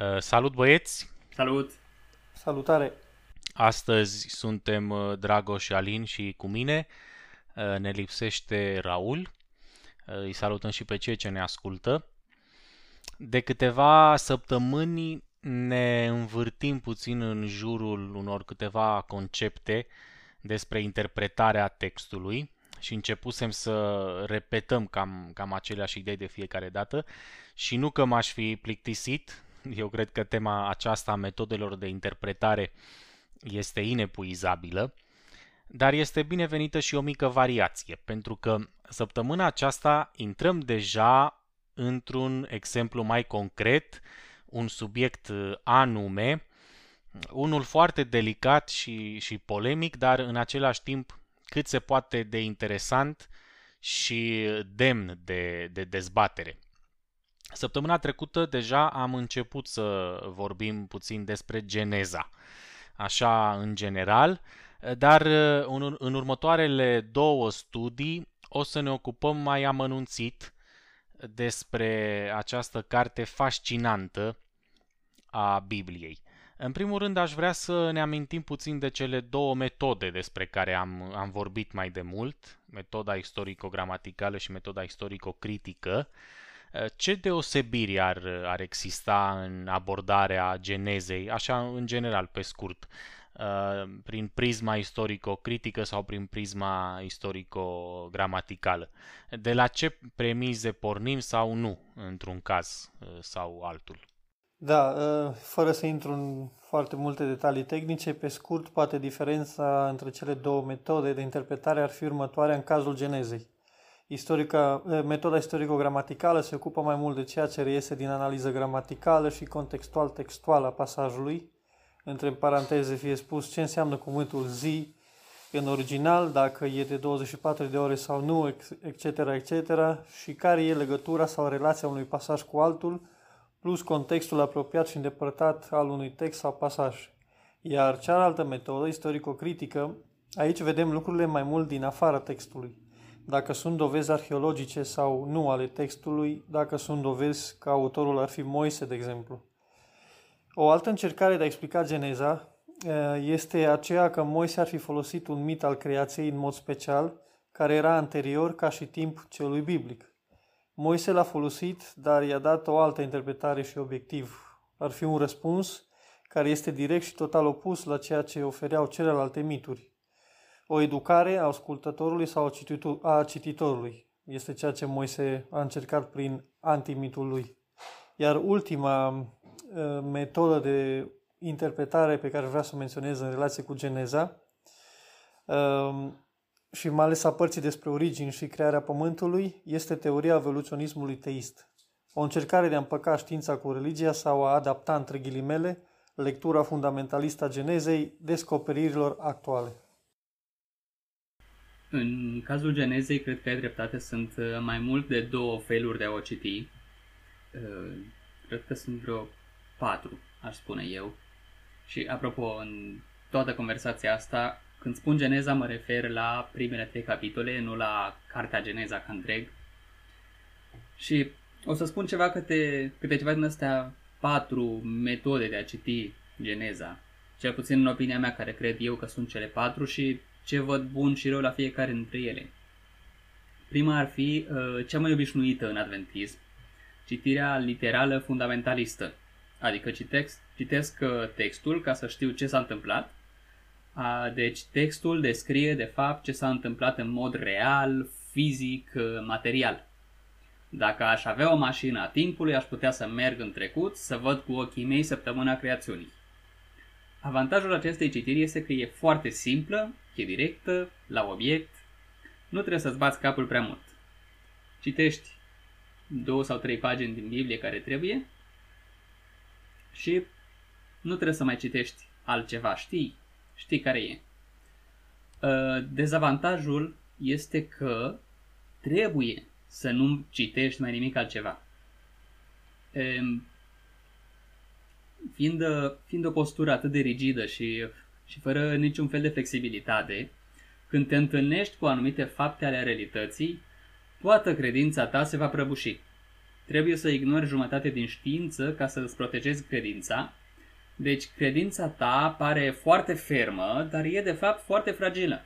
Uh, salut băieți! Salut! Salutare! Astăzi suntem uh, Dragoș și Alin și cu mine. Uh, ne lipsește Raul. Îi salutăm și pe cei ce ne ascultă. De câteva săptămâni ne învârtim puțin în jurul unor câteva concepte despre interpretarea textului și începusem să repetăm cam, cam aceleași idei de fiecare dată și nu că m-aș fi plictisit, eu cred că tema aceasta a metodelor de interpretare este inepuizabilă, dar este binevenită și o mică variație, pentru că săptămâna aceasta intrăm deja într-un exemplu mai concret, un subiect anume, unul foarte delicat și, și polemic, dar în același timp cât se poate de interesant și demn de, de dezbatere. Săptămâna trecută deja am început să vorbim puțin despre geneza, așa în general, dar în, în următoarele două studii o să ne ocupăm mai amănunțit despre această carte fascinantă a Bibliei. În primul rând aș vrea să ne amintim puțin de cele două metode despre care am, am vorbit mai de mult, metoda istorico-gramaticală și metoda istorico-critică. Ce deosebiri ar, ar exista în abordarea genezei, așa în general, pe scurt, prin prisma istorico-critică sau prin prisma istorico-gramaticală? De la ce premize pornim sau nu, într-un caz sau altul? Da, ă, fără să intru în foarte multe detalii tehnice, pe scurt, poate diferența între cele două metode de interpretare ar fi următoarea în cazul genezei. Istorica, ă, metoda istorico-gramaticală se ocupă mai mult de ceea ce reiese din analiză gramaticală și contextual-textuală a pasajului, între paranteze fie spus ce înseamnă cuvântul zi în original, dacă e de 24 de ore sau nu, etc., etc., și care e legătura sau relația unui pasaj cu altul, plus contextul apropiat și îndepărtat al unui text sau pasaj. Iar cealaltă metodă, istorico-critică, aici vedem lucrurile mai mult din afara textului. Dacă sunt dovezi arheologice sau nu ale textului, dacă sunt dovezi că autorul ar fi Moise, de exemplu. O altă încercare de a explica Geneza eh, este aceea că Moise ar fi folosit un mit al creației în mod special, care era anterior ca și timp celui biblic. Moise l-a folosit, dar i-a dat o altă interpretare și obiectiv. Ar fi un răspuns care este direct și total opus la ceea ce ofereau celelalte mituri. O educare a ascultătorului sau a cititorului. Este ceea ce Moise a încercat prin antimitul lui. Iar ultima uh, metodă de interpretare pe care vreau să o menționez în relație cu Geneza uh, și mai ales a părții despre origini și crearea Pământului, este teoria evoluționismului teist. O încercare de a împăca știința cu religia sau a adapta, între ghilimele, lectura fundamentalistă a genezei descoperirilor actuale. În cazul genezei, cred că ai dreptate, sunt uh, mai mult de două feluri de a o citi. Uh, cred că sunt vreo patru, aș spune eu. Și apropo, în toată conversația asta, când spun Geneza, mă refer la primele trei capitole, nu la cartea Geneza ca întreg. Și o să spun ceva câte, câte ceva din astea patru metode de a citi Geneza. Cel puțin în opinia mea, care cred eu că sunt cele patru și ce văd bun și rău la fiecare dintre ele. Prima ar fi uh, cea mai obișnuită în adventism, citirea literală fundamentalistă. Adică citesc, citesc uh, textul ca să știu ce s-a întâmplat a, deci textul descrie de fapt ce s-a întâmplat în mod real, fizic, material. Dacă aș avea o mașină a timpului, aș putea să merg în trecut, să văd cu ochii mei săptămâna creațiunii. Avantajul acestei citiri este că e foarte simplă, e directă, la obiect, nu trebuie să-ți bați capul prea mult. Citești două sau trei pagini din Biblie care trebuie și nu trebuie să mai citești altceva, știi Știi care e? Uh, dezavantajul este că trebuie să nu citești mai nimic altceva. Um, fiind, fiind o postură atât de rigidă și, și fără niciun fel de flexibilitate, când te întâlnești cu anumite fapte ale realității, toată credința ta se va prăbuși. trebuie să ignori jumătate din știință ca să îți protejezi credința. Deci credința ta pare foarte fermă, dar e de fapt foarte fragilă.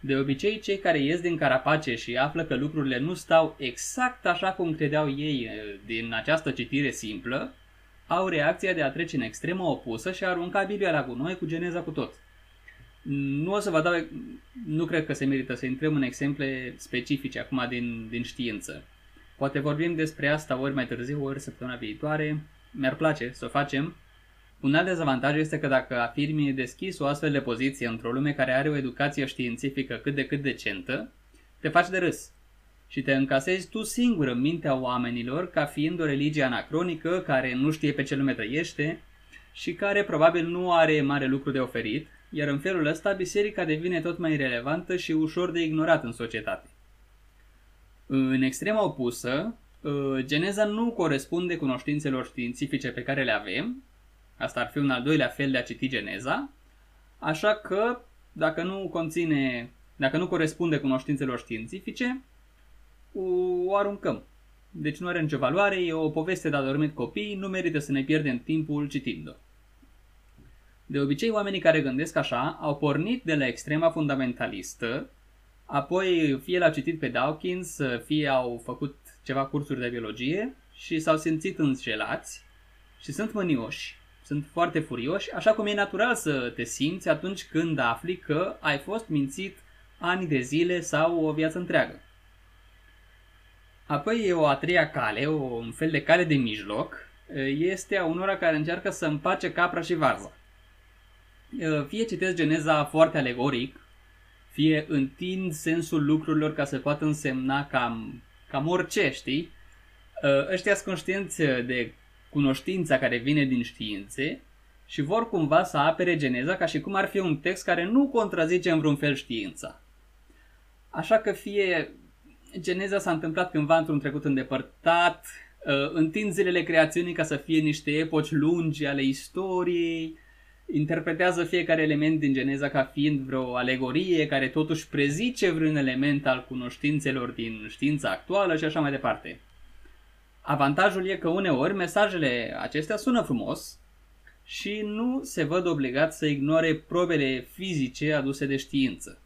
De obicei, cei care ies din carapace și află că lucrurile nu stau exact așa cum credeau ei eh, din această citire simplă, au reacția de a trece în extrema opusă și a arunca Biblia la gunoi cu geneza cu tot. Nu o să vă dau, nu cred că se merită să intrăm în exemple specifice acum din, din știință. Poate vorbim despre asta ori mai târziu, ori săptămâna viitoare. Mi-ar place să o facem. Un alt dezavantaj este că dacă afirmi deschis o astfel de poziție într-o lume care are o educație științifică cât de cât decentă, te faci de râs și te încasezi tu singur în mintea oamenilor ca fiind o religie anacronică care nu știe pe ce lume trăiește și care probabil nu are mare lucru de oferit, iar în felul ăsta biserica devine tot mai relevantă și ușor de ignorat în societate. În extrema opusă, ă, geneza nu corespunde cunoștințelor științifice pe care le avem, asta ar fi un al doilea fel de a citi geneza, așa că dacă nu conține, dacă nu corespunde cunoștințelor științifice, o aruncăm. Deci nu are nicio valoare, e o poveste de adormit copii, nu merită să ne pierdem timpul citind-o. De obicei, oamenii care gândesc așa au pornit de la extrema fundamentalistă, apoi fie l-au citit pe Dawkins, fie au făcut ceva cursuri de biologie și s-au simțit înșelați și sunt mânioși, sunt foarte furioși, așa cum e natural să te simți atunci când afli că ai fost mințit ani de zile sau o viață întreagă. Apoi e o a treia cale, o, un fel de cale de mijloc, este a unora care încearcă să împace capra și varza. Fie citesc geneza foarte alegoric, fie întind sensul lucrurilor ca să poată însemna cam, cam orice, știi? Ăștia sunt conștienți de cunoștința care vine din științe și vor cumva să apere geneza ca și cum ar fi un text care nu contrazice în vreun fel știința. Așa că fie geneza s-a întâmplat cândva într-un trecut îndepărtat, uh, întind zilele creațiunii ca să fie niște epoci lungi ale istoriei, interpretează fiecare element din geneza ca fiind vreo alegorie care totuși prezice vreun element al cunoștințelor din știința actuală și așa mai departe. Avantajul e că uneori mesajele acestea sună frumos și nu se văd obligați să ignore probele fizice aduse de știință.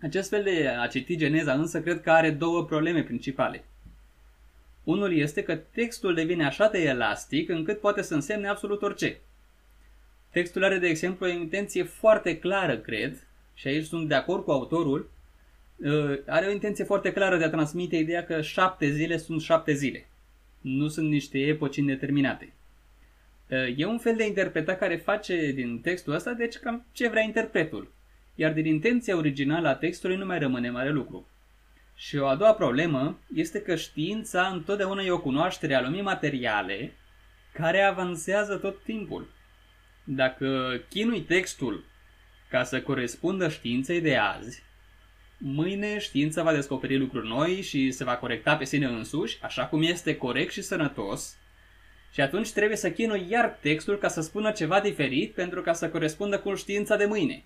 Acest fel de a citi geneza însă cred că are două probleme principale. Unul este că textul devine așa de elastic încât poate să însemne absolut orice. Textul are, de exemplu, o intenție foarte clară, cred, și aici sunt de acord cu autorul, uh, are o intenție foarte clară de a transmite ideea că șapte zile sunt șapte zile. Nu sunt niște epoci indeterminate. Uh, e un fel de interpretat care face din textul ăsta, deci cam ce vrea interpretul iar din intenția originală a textului nu mai rămâne mare lucru. Și o a doua problemă este că știința întotdeauna e o cunoaștere a lumii materiale care avansează tot timpul. Dacă chinui textul ca să corespundă științei de azi, mâine știința va descoperi lucruri noi și se va corecta pe sine însuși, așa cum este corect și sănătos, și atunci trebuie să chinui iar textul ca să spună ceva diferit pentru ca să corespundă cu știința de mâine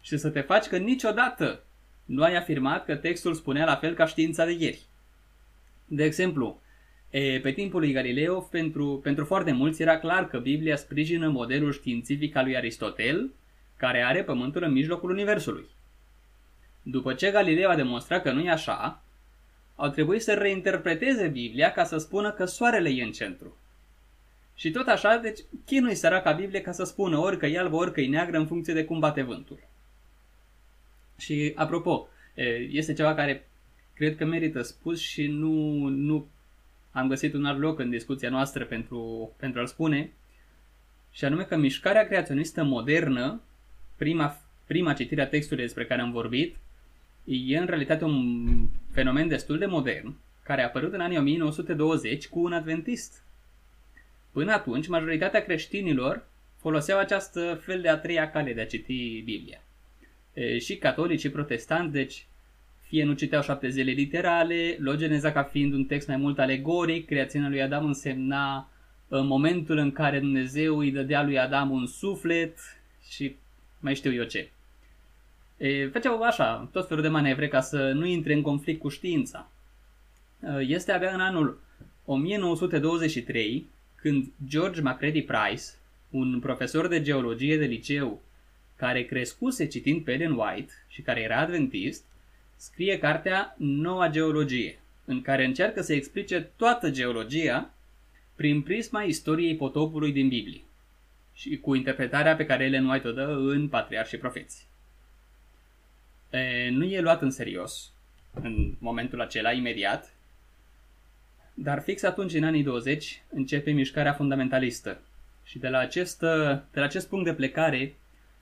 și să te faci că niciodată nu ai afirmat că textul spunea la fel ca știința de ieri. De exemplu, e, pe timpul lui Galileo, pentru, pentru foarte mulți era clar că Biblia sprijină modelul științific al lui Aristotel, care are pământul în mijlocul universului. După ce Galileo a demonstrat că nu e așa, au trebuit să reinterpreteze Biblia ca să spună că soarele e în centru. Și tot așa, deci, chinui săraca Biblie ca să spună ori că e albă, ori că e neagră în funcție de cum bate vântul. Și, apropo, este ceva care cred că merită spus și nu, nu am găsit un alt loc în discuția noastră pentru, pentru a-l spune, și anume că mișcarea creaționistă modernă, prima, prima citire a textului despre care am vorbit, e în realitate un fenomen destul de modern, care a apărut în anii 1920 cu un adventist. Până atunci, majoritatea creștinilor foloseau această fel de a treia cale de a citi Biblia și catolici și protestanți, deci fie nu citeau șapte zile literale, Logeneza ca fiind un text mai mult alegoric, creațiunea lui Adam însemna în momentul în care Dumnezeu îi dădea lui Adam un suflet și mai știu eu ce. E, făceau așa, tot felul de manevre ca să nu intre în conflict cu știința. Este abia în anul 1923, când George Macready Price, un profesor de geologie de liceu care crescuse citind pe Ellen White și care era adventist, scrie cartea Noua Geologie, în care încearcă să explice toată geologia prin prisma istoriei potopului din Biblie și cu interpretarea pe care Ellen White o dă în Patriarhi și Profeți. E, nu e luat în serios în momentul acela, imediat, dar fix atunci, în anii 20, începe mișcarea fundamentalistă. Și de la acest, de la acest punct de plecare,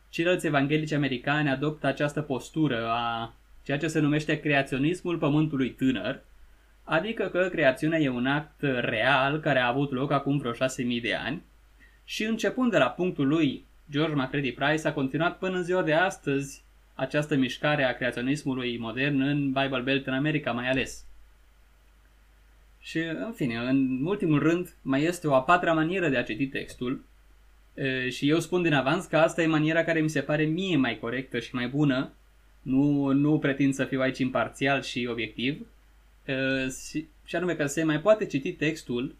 ceilalți evanghelici americani adoptă această postură a ceea ce se numește creaționismul pământului tânăr, adică că creațiunea e un act real care a avut loc acum vreo 6.000 de ani și începând de la punctul lui George Macready Price a continuat până în ziua de astăzi această mișcare a creaționismului modern în Bible Belt în America mai ales. Și, în fine, în ultimul rând, mai este o a patra manieră de a citi textul și eu spun din avans că asta e maniera care mi se pare mie mai corectă și mai bună. Nu, nu pretind să fiu aici imparțial și obiectiv. Și anume că se mai poate citi textul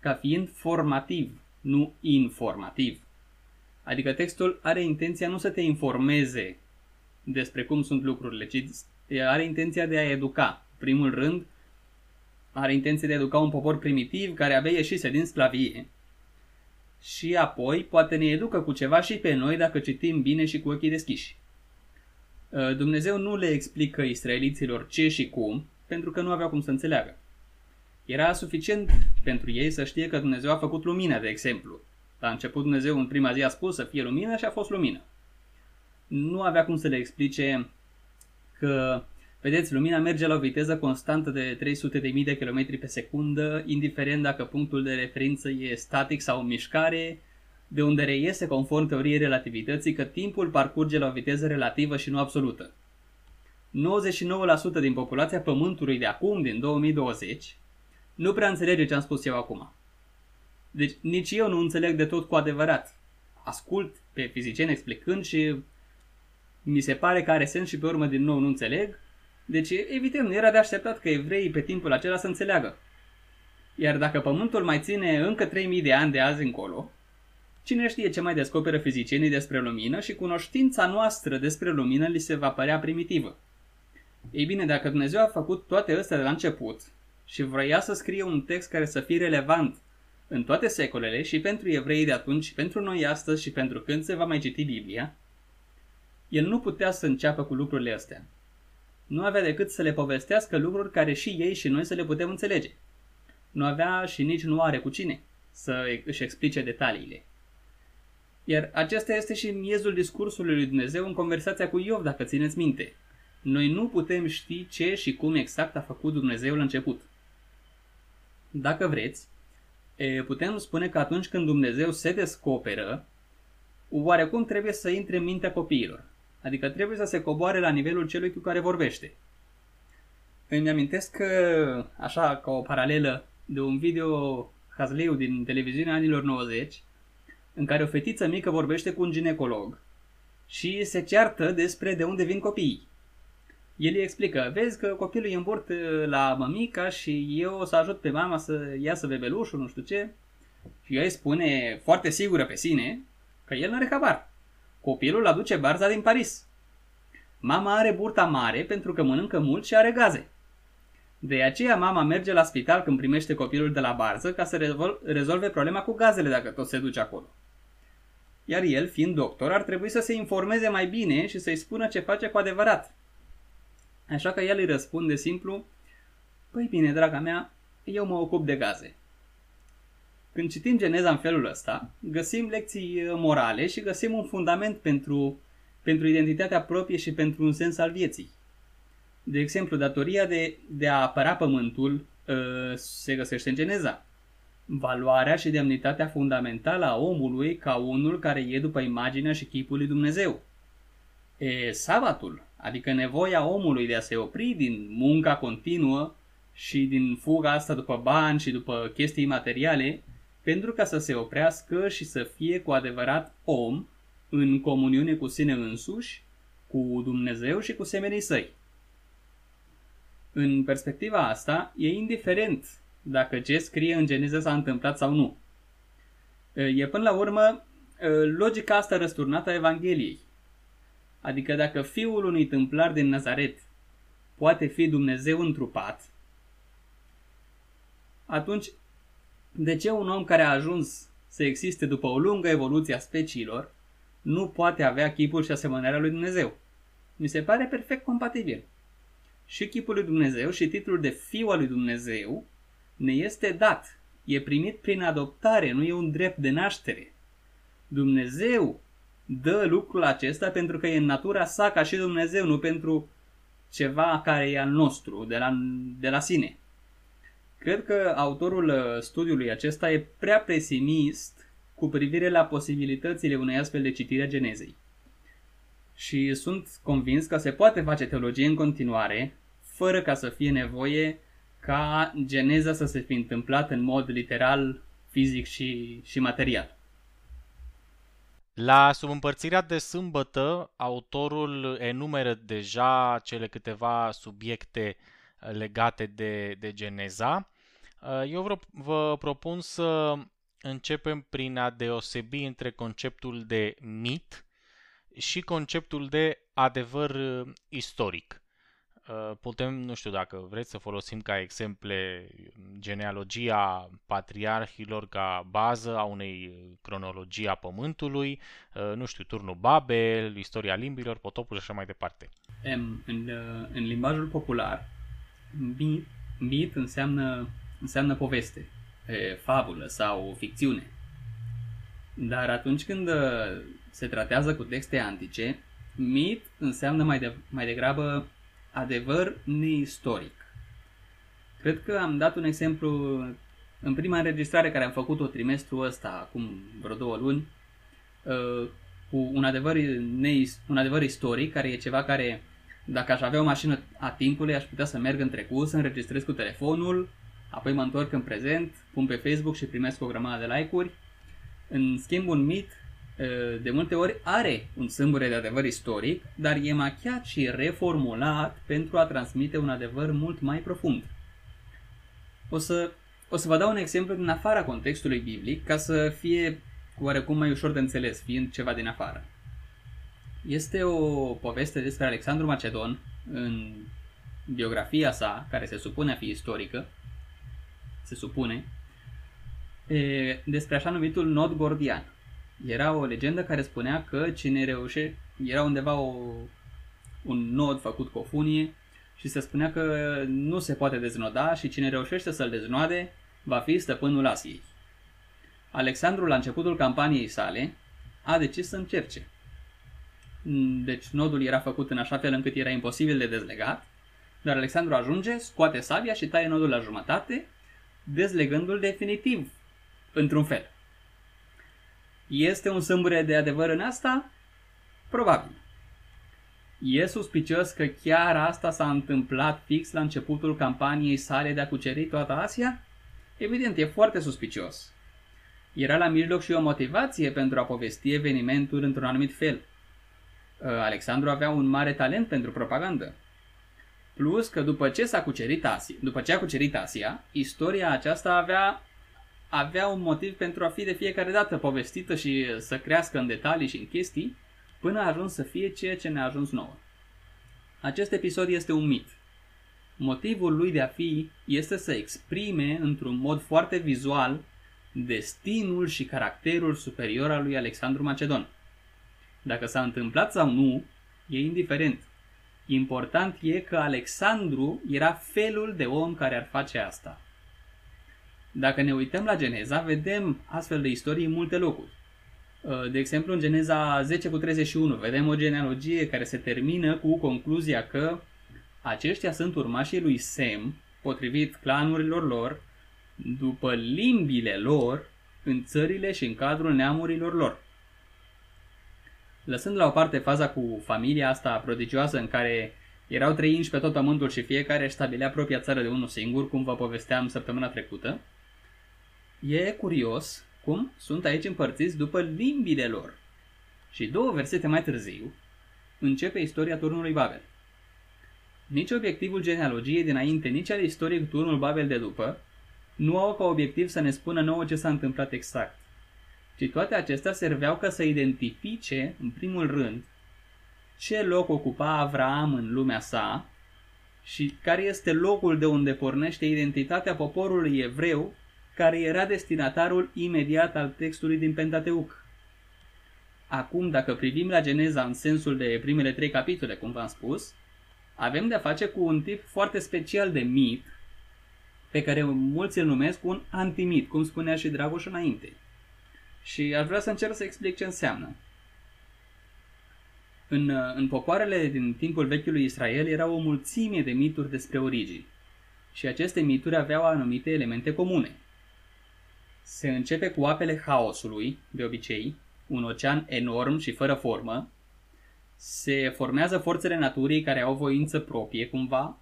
ca fiind formativ, nu informativ. Adică textul are intenția nu să te informeze despre cum sunt lucrurile, ci are intenția de a educa. Primul rând, are intenție de a educa un popor primitiv care abia ieșise din sclavie. Și apoi poate ne educă cu ceva și pe noi dacă citim bine și cu ochii deschiși. Uh, Dumnezeu nu le explică israeliților ce și cum, pentru că nu aveau cum să înțeleagă. Era suficient pentru ei să știe că Dumnezeu a făcut lumina, de exemplu. La început Dumnezeu în prima zi a spus să fie lumină și a fost lumină. Nu avea cum să le explice că Vedeți, lumina merge la o viteză constantă de 300.000 de km pe secundă, indiferent dacă punctul de referință e static sau în mișcare, de unde reiese conform teoriei relativității că timpul parcurge la o viteză relativă și nu absolută. 99% din populația Pământului de acum, din 2020, nu prea înțelege ce am spus eu acum. Deci nici eu nu înțeleg de tot cu adevărat. Ascult pe fizicieni explicând și mi se pare că are sens și pe urmă din nou nu înțeleg, deci, evident, nu era de așteptat că evreii pe timpul acela să înțeleagă. Iar dacă pământul mai ține încă 3000 de ani de azi încolo, cine știe ce mai descoperă fizicienii despre lumină și cunoștința noastră despre lumină li se va părea primitivă. Ei bine, dacă Dumnezeu a făcut toate astea de la început și vrea să scrie un text care să fie relevant în toate secolele și pentru evrei de atunci și pentru noi astăzi și pentru când se va mai citi Biblia, el nu putea să înceapă cu lucrurile astea nu avea decât să le povestească lucruri care și ei și noi să le putem înțelege. Nu avea și nici nu are cu cine să își explice detaliile. Iar acesta este și miezul discursului lui Dumnezeu în conversația cu Iov, dacă țineți minte. Noi nu putem ști ce și cum exact a făcut Dumnezeu la început. Dacă vreți, putem spune că atunci când Dumnezeu se descoperă, oarecum trebuie să intre în mintea copiilor. Adică trebuie să se coboare la nivelul celui cu care vorbește. Îmi amintesc că, așa, ca o paralelă de un video hazleu din televiziunea anilor 90, în care o fetiță mică vorbește cu un ginecolog și se ceartă despre de unde vin copiii. El îi explică, vezi că copilul e îmburt uh, la mămica și eu o să ajut pe mama să iasă bebelușul, nu știu ce. Și ea îi spune, foarte sigură pe sine, că el nu are habar. Copilul aduce barza din Paris. Mama are burta mare pentru că mănâncă mult și are gaze. De aceea mama merge la spital când primește copilul de la barză ca să rezolve problema cu gazele dacă tot se duce acolo. Iar el, fiind doctor, ar trebui să se informeze mai bine și să-i spună ce face cu adevărat. Așa că el îi răspunde simplu, Păi bine, draga mea, eu mă ocup de gaze. Când citim Geneza în felul ăsta, găsim lecții uh, morale și găsim un fundament pentru, pentru identitatea proprie și pentru un sens al vieții. De exemplu, datoria de, de a apăra pământul uh, se găsește în Geneza. Valoarea și demnitatea fundamentală a omului ca unul care e după imaginea și chipul lui Dumnezeu. E sabatul, adică nevoia omului de a se opri din munca continuă și din fuga asta după bani și după chestii materiale pentru ca să se oprească și să fie cu adevărat om în comuniune cu sine însuși, cu Dumnezeu și cu semenii săi. În perspectiva asta, e indiferent dacă ce scrie în Geneza s-a întâmplat sau nu. E până la urmă logica asta răsturnată a Evangheliei. Adică dacă fiul unui tâmplar din Nazaret poate fi Dumnezeu întrupat, atunci de ce un om care a ajuns să existe după o lungă evoluție a speciilor nu poate avea chipul și asemănarea lui Dumnezeu? Mi se pare perfect compatibil. Și chipul lui Dumnezeu și titlul de fiu al lui Dumnezeu ne este dat. E primit prin adoptare, nu e un drept de naștere. Dumnezeu dă lucrul acesta pentru că e în natura sa ca și Dumnezeu, nu pentru ceva care e al nostru, de la, de la sine. Cred că autorul uh, studiului acesta e prea pesimist cu privire la posibilitățile unei astfel de citire a genezei. Și sunt convins că se poate face teologie în continuare, fără ca să fie nevoie ca geneza să se fi întâmplat în mod literal, fizic și, și material. La subîmpărțirea de sâmbătă, autorul enumeră deja cele câteva subiecte legate de, de Geneza. Eu vă propun să începem prin a deosebi între conceptul de mit și conceptul de adevăr istoric. Uh, putem, nu știu dacă vreți să folosim ca exemple genealogia patriarhilor ca bază a unei cronologii a Pământului, uh, nu știu, turnul Babel, istoria limbilor, potopul și așa mai departe. În, în, uh, în limbajul popular, mit, mit înseamnă, înseamnă poveste, fabulă sau ficțiune. Dar atunci când se tratează cu texte antice, mit înseamnă mai, de, mai degrabă adevăr neistoric. Cred că am dat un exemplu în prima înregistrare care am făcut-o trimestrul ăsta, acum vreo două luni, uh, cu un adevăr, neis- un adevăr istoric, care e ceva care, dacă aș avea o mașină a timpului, aș putea să merg în trecut, să înregistrez cu telefonul, apoi mă întorc în prezent, pun pe Facebook și primesc o grămadă de like-uri. În schimb, un mit de multe ori are un sâmbure de adevăr istoric, dar e machiat și reformulat pentru a transmite un adevăr mult mai profund. O să, o să vă dau un exemplu din afara contextului biblic ca să fie oarecum mai ușor de înțeles, fiind ceva din afară. Este o poveste despre Alexandru Macedon în biografia sa, care se supune a fi istorică, se supune, despre așa numitul nod gordian. Era o legendă care spunea că cine reușe, era undeva o, un nod făcut cu o funie și se spunea că nu se poate deznoda și cine reușește să-l deznoade va fi stăpânul Asiei. Alexandru, la începutul campaniei sale, a decis să încerce. Deci nodul era făcut în așa fel încât era imposibil de dezlegat, dar Alexandru ajunge, scoate sabia și taie nodul la jumătate, dezlegându-l definitiv, într-un fel. Este un sâmbure de adevăr în asta? Probabil. E suspicios că chiar asta s-a întâmplat fix la începutul campaniei sale de a cuceri toată Asia? Evident, e foarte suspicios. Era la mijloc și o motivație pentru a povesti evenimentul într-un anumit fel. Ă, Alexandru avea un mare talent pentru propagandă. Plus că după ce s-a cucerit Asia, după ce a cucerit Asia, istoria aceasta avea avea un motiv pentru a fi de fiecare dată povestită și să crească în detalii și în chestii, până a ajuns să fie ceea ce ne-a ajuns nouă. Acest episod este un mit. Motivul lui de a fi este să exprime într-un mod foarte vizual destinul și caracterul superior al lui Alexandru Macedon. Dacă s-a întâmplat sau nu, e indiferent. Important e că Alexandru era felul de om care ar face asta. Dacă ne uităm la Geneza, vedem astfel de istorii în multe locuri. Uh, de exemplu, în Geneza 10 cu 31 vedem o genealogie care se termină cu concluzia că aceștia sunt urmașii lui Sem, potrivit clanurilor lor, după limbile lor, în țările și în cadrul neamurilor lor. Lăsând la o parte faza cu familia asta prodigioasă în care erau trei inși pe tot pământul și fiecare își stabilea propria țară de unul singur, cum vă povesteam săptămâna trecută, E curios cum sunt aici împărțiți după limbile lor. Și două versete mai târziu începe istoria turnului Babel. Nici obiectivul genealogiei dinainte, nici al istoriei cu turnul Babel de după nu au ca obiectiv să ne spună nouă ce s-a întâmplat exact, ci toate acestea serveau ca să identifice, în primul rând, ce loc ocupa Avraam în lumea sa și care este locul de unde pornește identitatea poporului evreu care era destinatarul imediat al textului din Pentateuc. Acum, dacă privim la Geneza în sensul de primele trei capitole, cum v-am spus, avem de-a face cu un tip foarte special de mit, pe care mulți îl numesc un antimit, cum spunea și Dragoș înainte. Și aș vrea să încerc să explic ce înseamnă. În, în popoarele din timpul vechiului Israel erau o mulțime de mituri despre origini. Și aceste mituri aveau anumite elemente comune. Se începe cu apele haosului, de obicei, un ocean enorm și fără formă. Se formează forțele naturii care au voință proprie cumva,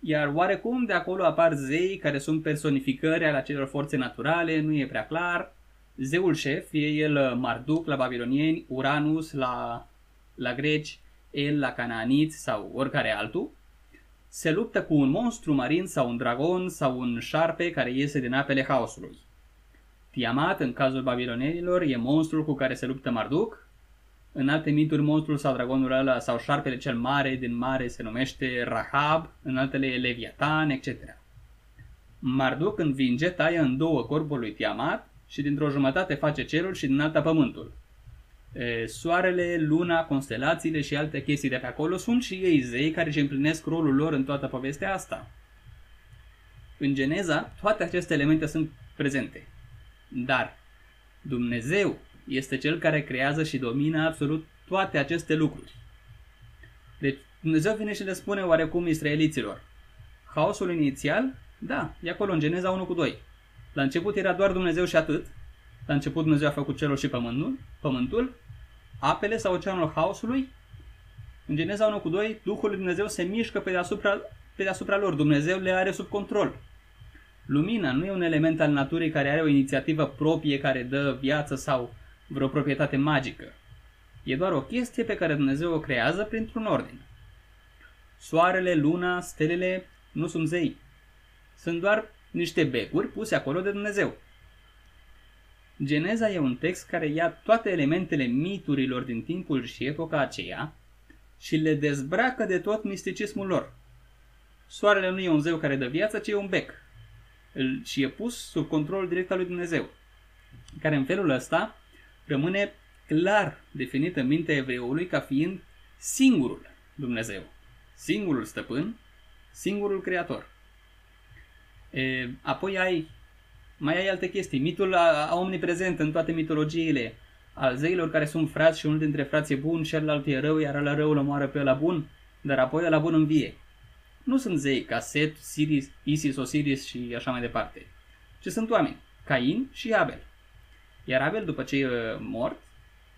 iar oarecum de acolo apar zei care sunt personificări ale acelor forțe naturale, nu e prea clar. Zeul șef, fie el Marduk la babilonieni, Uranus la, la greci, El la canaaniți sau oricare altul, se luptă cu un monstru marin sau un dragon sau un șarpe care iese din apele haosului. Tiamat, în cazul babilonenilor, e monstrul cu care se luptă Marduk. În alte mituri, monstrul sau dragonul ăla sau șarpele cel mare din mare se numește Rahab, în altele e Leviatan, etc. Marduk învinge, taie în două corpul lui Tiamat și dintr-o jumătate face cerul și din alta pământul. E, soarele, luna, constelațiile și alte chestii de pe acolo sunt și ei zei care își împlinesc rolul lor în toată povestea asta. În Geneza, toate aceste elemente sunt prezente. Dar Dumnezeu este cel care creează și domină absolut toate aceste lucruri. Deci Dumnezeu vine și le spune oarecum israeliților. Haosul inițial, da, e acolo în Geneza 1 cu 2. La început era doar Dumnezeu și atât. La început Dumnezeu a făcut cerul și pământul, pământul apele sau oceanul haosului. În Geneza 1 cu 2, Duhul lui Dumnezeu se mișcă pe deasupra, pe deasupra lor. Dumnezeu le are sub control. Lumina nu e un element al naturii care are o inițiativă proprie care dă viață sau vreo proprietate magică. E doar o chestie pe care Dumnezeu o creează printr-un ordin. Soarele, luna, stelele nu sunt zei. Sunt doar niște becuri puse acolo de Dumnezeu. Geneza e un text care ia toate elementele miturilor din timpul și epoca aceea și le dezbracă de tot misticismul lor. Soarele nu e un zeu care dă viață, ci e un bec și e pus sub control direct al lui Dumnezeu, care în felul ăsta rămâne clar definit în mintea evreului ca fiind singurul Dumnezeu, singurul stăpân, singurul creator. E, apoi ai, mai ai alte chestii. Mitul a, a omniprezent în toate mitologiile al zeilor care sunt frați și unul dintre frați e bun, celălalt e rău, iar la rău îl omoară pe la bun, dar apoi la bun învie nu sunt zei ca Set, Siris, Isis, Osiris și așa mai departe, ci sunt oameni, Cain și Abel. Iar Abel, după ce e mort,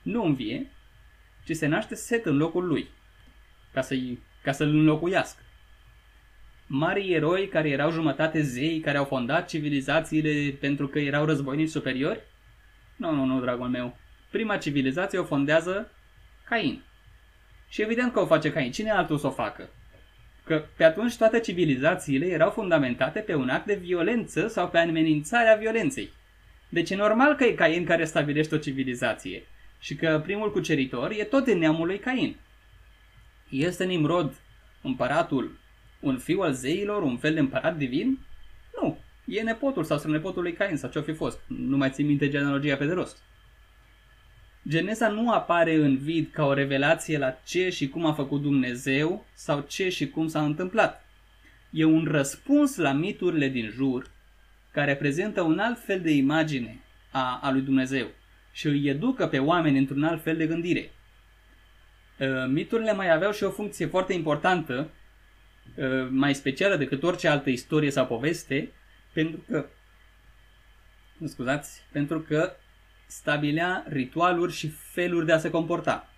nu învie, ci se naște Set în locul lui, ca, să ca să-l înlocuiască. Mari eroi care erau jumătate zei, care au fondat civilizațiile pentru că erau războinici superiori? Nu, nu, nu, dragul meu. Prima civilizație o fondează Cain. Și evident că o face Cain. Cine altul să o facă? că pe atunci toate civilizațiile erau fundamentate pe un act de violență sau pe amenințarea violenței. Deci e normal că e Cain care stabilește o civilizație și că primul cuceritor e tot de neamul lui Cain. Este Nimrod împăratul, un fiu al zeilor, un fel de împărat divin? Nu, e nepotul sau nepotul lui Cain sau ce-o fi fost. Nu mai țin minte genealogia pe de rost. Geneza nu apare în vid ca o revelație la ce și cum a făcut Dumnezeu sau ce și cum s-a întâmplat. E un răspuns la miturile din jur care prezintă un alt fel de imagine a, a lui Dumnezeu și îi educă pe oameni într-un alt fel de gândire. Ă, miturile mai aveau și o funcție foarte importantă, ă, mai specială decât orice altă istorie sau poveste, pentru că scuzați, pentru că stabilea ritualuri și feluri de a se comporta.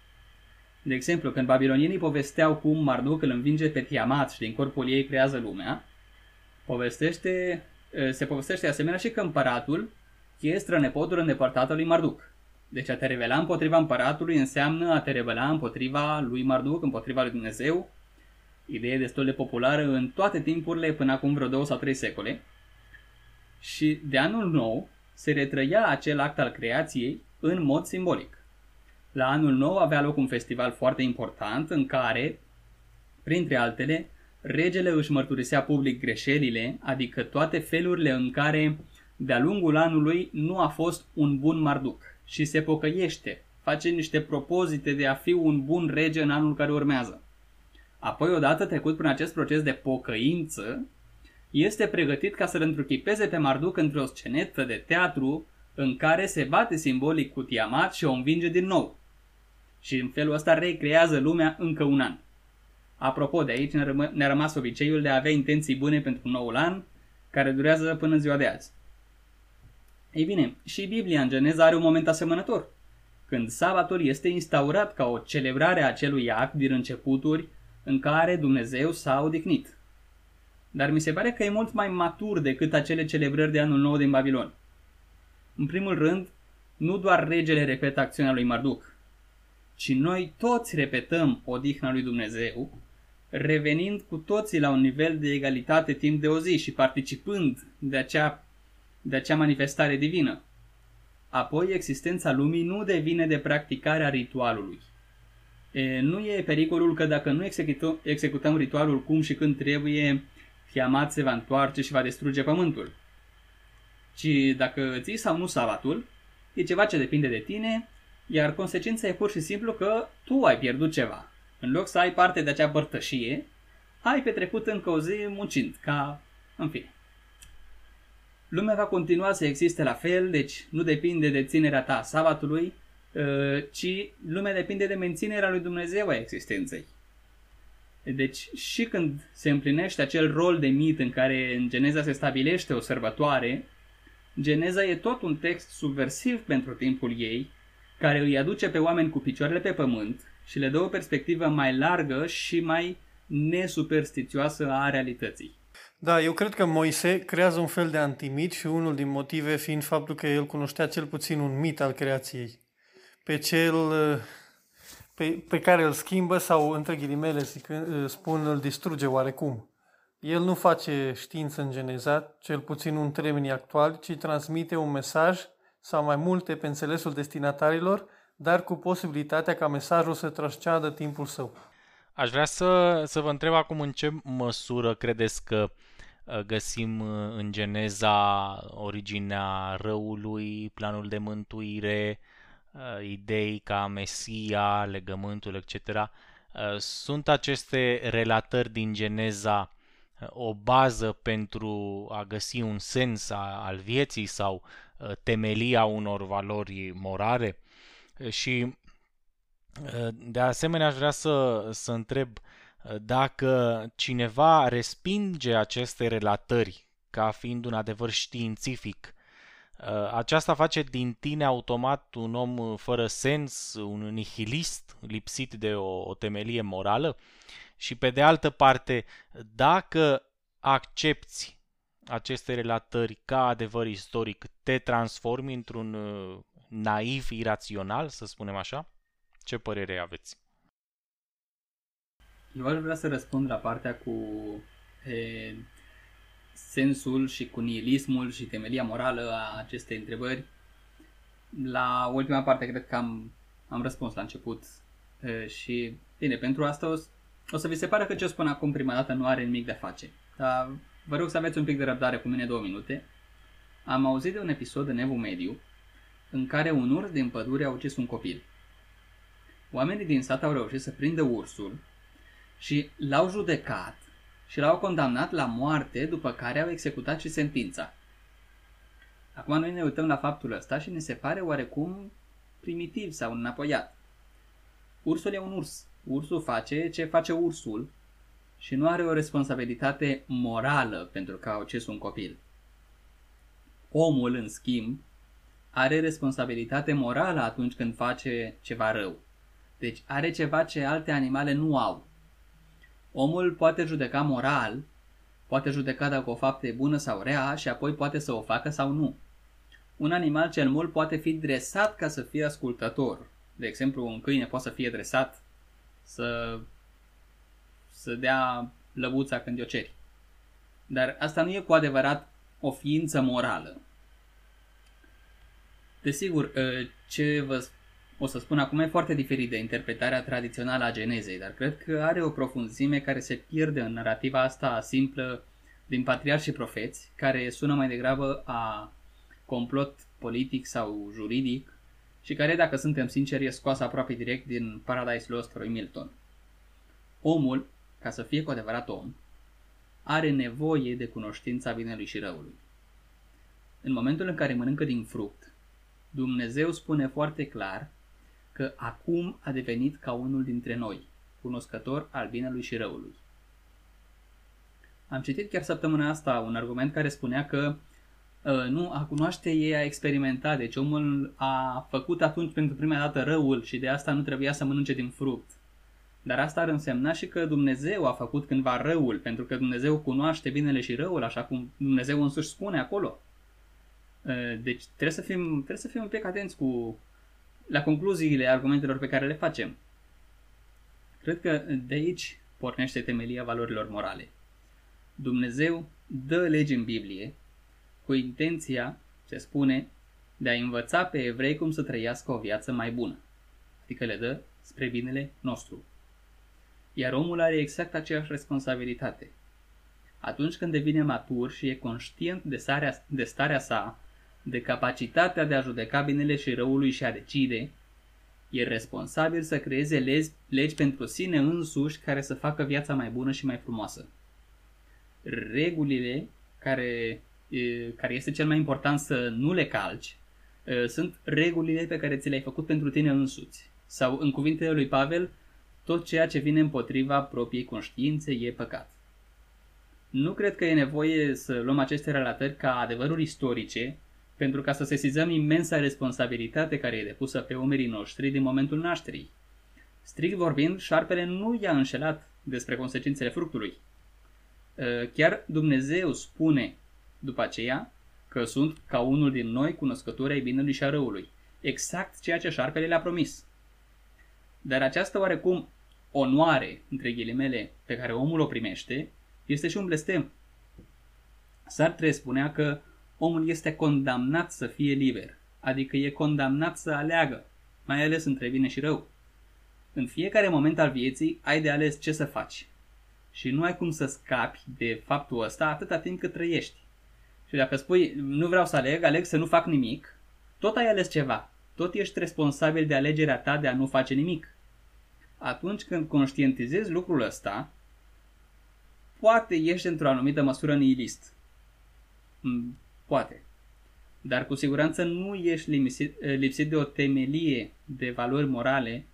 De exemplu, când babilonienii povesteau cum Marduk îl învinge pe Tiamat și din corpul ei creează lumea, povestește, se povestește asemenea și că împăratul e strănepotul îndepărtat al lui Marduk. Deci a te revela împotriva împăratului înseamnă a te revela împotriva lui Marduk, împotriva lui Dumnezeu. Idee destul de populară în toate timpurile până acum vreo două sau trei secole. și de anul nou se retrăia acel act al creației în mod simbolic. La anul nou avea loc un festival foarte important în care, printre altele, regele își mărturisea public greșelile, adică toate felurile în care de-a lungul anului nu a fost un bun marduc și se pocăiește, face niște propozite de a fi un bun rege în anul care urmează. Apoi, odată trecut prin acest proces de pocăință, este pregătit ca să-l întruchipeze pe Marduc într-o scenetă de teatru în care se bate simbolic cu Tiamat și o învinge din nou. Și în felul ăsta recrează lumea încă un an. Apropo, de aici ne-a rămas obiceiul de a avea intenții bune pentru noul an, care durează până în ziua de azi. Ei bine, și Biblia în Geneza are un moment asemănător, când sabatul este instaurat ca o celebrare a acelui act din începuturi în care Dumnezeu s-a odihnit. Dar mi se pare că e mult mai matur decât acele celebrări de anul nou din Babilon. În primul rând, nu doar regele repetă acțiunea lui Marduc, ci noi toți repetăm odihna lui Dumnezeu, revenind cu toții la un nivel de egalitate timp de o zi și participând de acea, de acea manifestare divină. Apoi, existența lumii nu devine de practicarea ritualului. E, nu e pericolul că dacă nu executăm, executăm ritualul cum și când trebuie, Tiamat se va întoarce și va distruge pământul. Ci dacă ții sau nu sabatul, e ceva ce depinde de tine, iar consecința e pur și simplu că tu ai pierdut ceva. În loc să ai parte de acea părtășie, ai petrecut încă o zi muncind, ca... în fine. Lumea va continua să existe la fel, deci nu depinde de ținerea ta sabatului, ă, ci lumea depinde de menținerea lui Dumnezeu a existenței. Deci și când se împlinește acel rol de mit în care în Geneza se stabilește o sărbătoare, Geneza e tot un text subversiv pentru timpul ei, care îi aduce pe oameni cu picioarele pe pământ și le dă o perspectivă mai largă și mai nesuperstițioasă a realității. Da, eu cred că Moise creează un fel de antimit și unul din motive fiind faptul că el cunoștea cel puțin un mit al creației. Pe cel pe, pe care îl schimbă sau, între ghilimele, spun, îl distruge oarecum. El nu face știință în genezat, cel puțin în termenii actuali, ci transmite un mesaj sau mai multe pe înțelesul destinatarilor, dar cu posibilitatea ca mesajul să trasceadă timpul său. Aș vrea să, să vă întreb acum în ce măsură credeți că uh, găsim uh, în Geneza originea răului, planul de mântuire, uh, idei ca Mesia, legământul, etc. Sunt aceste relatări din Geneza o bază pentru a găsi un sens al vieții sau temelia unor valori morale? Și de asemenea, aș vrea să, să întreb dacă cineva respinge aceste relatări ca fiind un adevăr științific, aceasta face din tine automat un om fără sens, un nihilist, lipsit de o, o temelie morală? Și pe de altă parte, dacă accepti aceste relatări ca adevăr istoric, te transformi într-un naiv, irațional, să spunem așa? Ce părere aveți? Eu aș vrea să răspund la partea cu e, sensul și cu nihilismul și temelia morală a acestei întrebări. La ultima parte cred că am, am răspuns la început e, și, bine, pentru asta o, o să vi se pare că ce spun acum prima dată nu are nimic de a face. Dar vă rog să aveți un pic de răbdare cu mine două minute. Am auzit de un episod în Evul Mediu în care un urs din pădure a ucis un copil. Oamenii din sat au reușit să prindă ursul și l-au judecat și l-au condamnat la moarte, după care au executat și sentința. Acum noi ne uităm la faptul ăsta și ne se pare oarecum primitiv sau înapoiat. Ursul e un urs. Ursul face ce face ursul și nu are o responsabilitate morală pentru că a ucis un copil. Omul, în schimb, are responsabilitate morală atunci când face ceva rău. Deci are ceva ce alte animale nu au. Omul poate judeca moral, poate judeca dacă o faptă e bună sau rea și apoi poate să o facă sau nu. Un animal cel mult poate fi dresat ca să fie ascultător. De exemplu, un câine poate să fie dresat să, să dea lăbuța când o ceri. Dar asta nu e cu adevărat o ființă morală. Desigur, ce vă o să spun acum e foarte diferit de interpretarea tradițională a genezei, dar cred că are o profunzime care se pierde în narrativa asta simplă din patriarhi și profeți, care sună mai degrabă a complot politic sau juridic și care, dacă suntem sinceri, e scoasă aproape direct din Paradise Lost lui Milton. Omul, ca să fie cu adevărat om, are nevoie de cunoștința binelui și răului. În momentul în care mănâncă din fruct, Dumnezeu spune foarte clar că acum a devenit ca unul dintre noi, cunoscător al binelui și răului. Am citit chiar săptămâna asta un argument care spunea că uh, nu, a cunoaște ei a experimentat, deci omul a făcut atunci pentru prima dată răul și de asta nu trebuia să mănânce din fruct. Dar asta ar însemna și că Dumnezeu a făcut cândva răul, pentru că Dumnezeu cunoaște binele și răul, așa cum Dumnezeu însuși spune acolo. Uh, deci trebuie să fim, trebuie să fim un pic atenți cu la concluziile argumentelor pe care le facem. Cred că de aici pornește temelia valorilor morale. Dumnezeu dă legi în Biblie cu intenția, se spune, de a învăța pe evrei cum să trăiască o viață mai bună, adică le dă spre binele nostru. Iar omul are exact aceeași responsabilitate. Atunci când devine matur și e conștient de, starea, de starea sa de capacitatea de a judeca binele și răului și a decide, e responsabil să creeze legi, legi pentru sine însuși care să facă viața mai bună și mai frumoasă. Regulile care, care este cel mai important să nu le calci sunt regulile pe care ți le-ai făcut pentru tine însuți. Sau, în cuvintele lui Pavel, tot ceea ce vine împotriva propriei conștiințe e păcat. Nu cred că e nevoie să luăm aceste relatări ca adevăruri istorice pentru ca să sesizăm imensa responsabilitate care e depusă pe umerii noștri din momentul nașterii. Strict vorbind, șarpele nu i-a înșelat despre consecințele fructului. Ă, chiar Dumnezeu spune după aceea că sunt ca unul din noi cunoscători ai binelui și a răului. Exact ceea ce șarpele le-a promis. Dar această oarecum onoare, între ghilimele, pe care omul o primește, este și un blestem. Sartre spunea că omul este condamnat să fie liber, adică e condamnat să aleagă, mai ales între bine și rău. În fiecare moment al vieții ai de ales ce să faci și nu ai cum să scapi de faptul ăsta atâta timp cât trăiești. Și dacă spui, nu vreau să aleg, aleg să nu fac nimic, tot ai ales ceva. Tot ești responsabil de alegerea ta de a nu face nimic. Atunci când conștientizezi lucrul ăsta, poate ești într-o anumită măsură nihilist. Poate. Dar cu siguranță nu ești lipsit, lipsit de o temelie de valori morale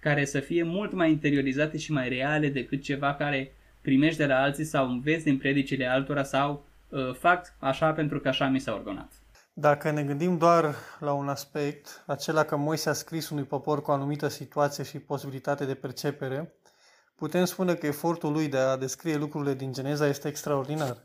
care să fie mult mai interiorizate și mai reale decât ceva care primești de la alții sau înveți din predicile altora sau uh, fac așa pentru că așa mi s-a ordonat. Dacă ne gândim doar la un aspect, acela că Moise a scris unui popor cu o anumită situație și posibilitate de percepere, putem spune că efortul lui de a descrie lucrurile din Geneza este extraordinar.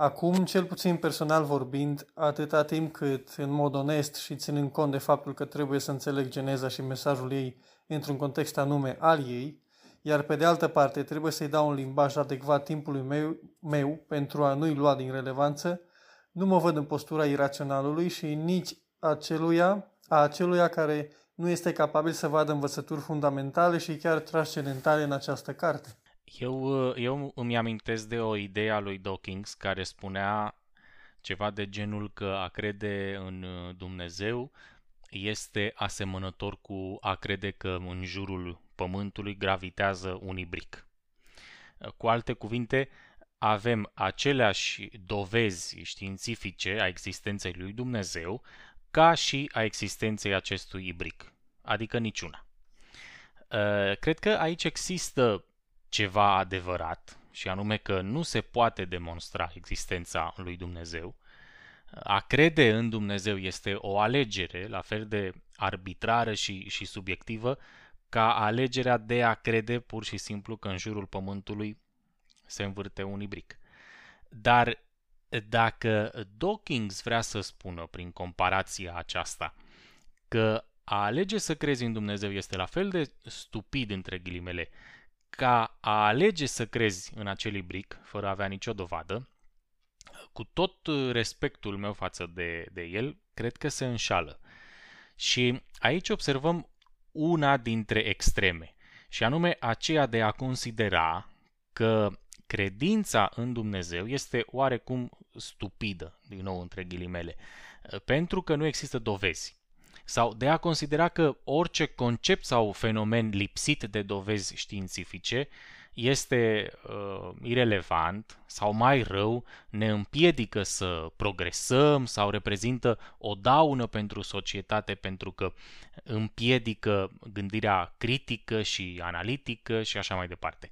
Acum, cel puțin personal vorbind, atâta timp cât, în mod onest și ținând cont de faptul că trebuie să înțeleg geneza și mesajul ei într-un context anume al ei, iar pe de altă parte trebuie să-i dau un limbaj adecvat timpului meu, meu pentru a nu-i lua din relevanță, nu mă văd în postura iraționalului și nici aceluia, a aceluia care nu este capabil să vadă învățături fundamentale și chiar transcendentale în această carte. Eu, eu îmi amintesc de o idee a lui Dawkins care spunea ceva de genul că a crede în Dumnezeu este asemănător cu a crede că în jurul Pământului gravitează un ibric. Cu alte cuvinte, avem aceleași dovezi științifice a existenței lui Dumnezeu ca și a existenței acestui ibric, adică niciuna. Cred că aici există ceva adevărat, și anume că nu se poate demonstra existența lui Dumnezeu. A crede în Dumnezeu este o alegere, la fel de arbitrară și, și subiectivă, ca alegerea de a crede pur și simplu că în jurul pământului se învârte un ibric. Dar dacă Dawkins vrea să spună prin comparația aceasta că a alege să crezi în Dumnezeu este la fel de stupid între ghilimele ca a alege să crezi în acel ibric, fără a avea nicio dovadă, cu tot respectul meu față de, de el, cred că se înșală. Și aici observăm una dintre extreme, și anume aceea de a considera că credința în Dumnezeu este oarecum stupidă, din nou între ghilimele, pentru că nu există dovezi. Sau de a considera că orice concept sau fenomen lipsit de dovezi științifice este uh, irelevant sau mai rău, ne împiedică să progresăm sau reprezintă o daună pentru societate pentru că împiedică gândirea critică și analitică și așa mai departe.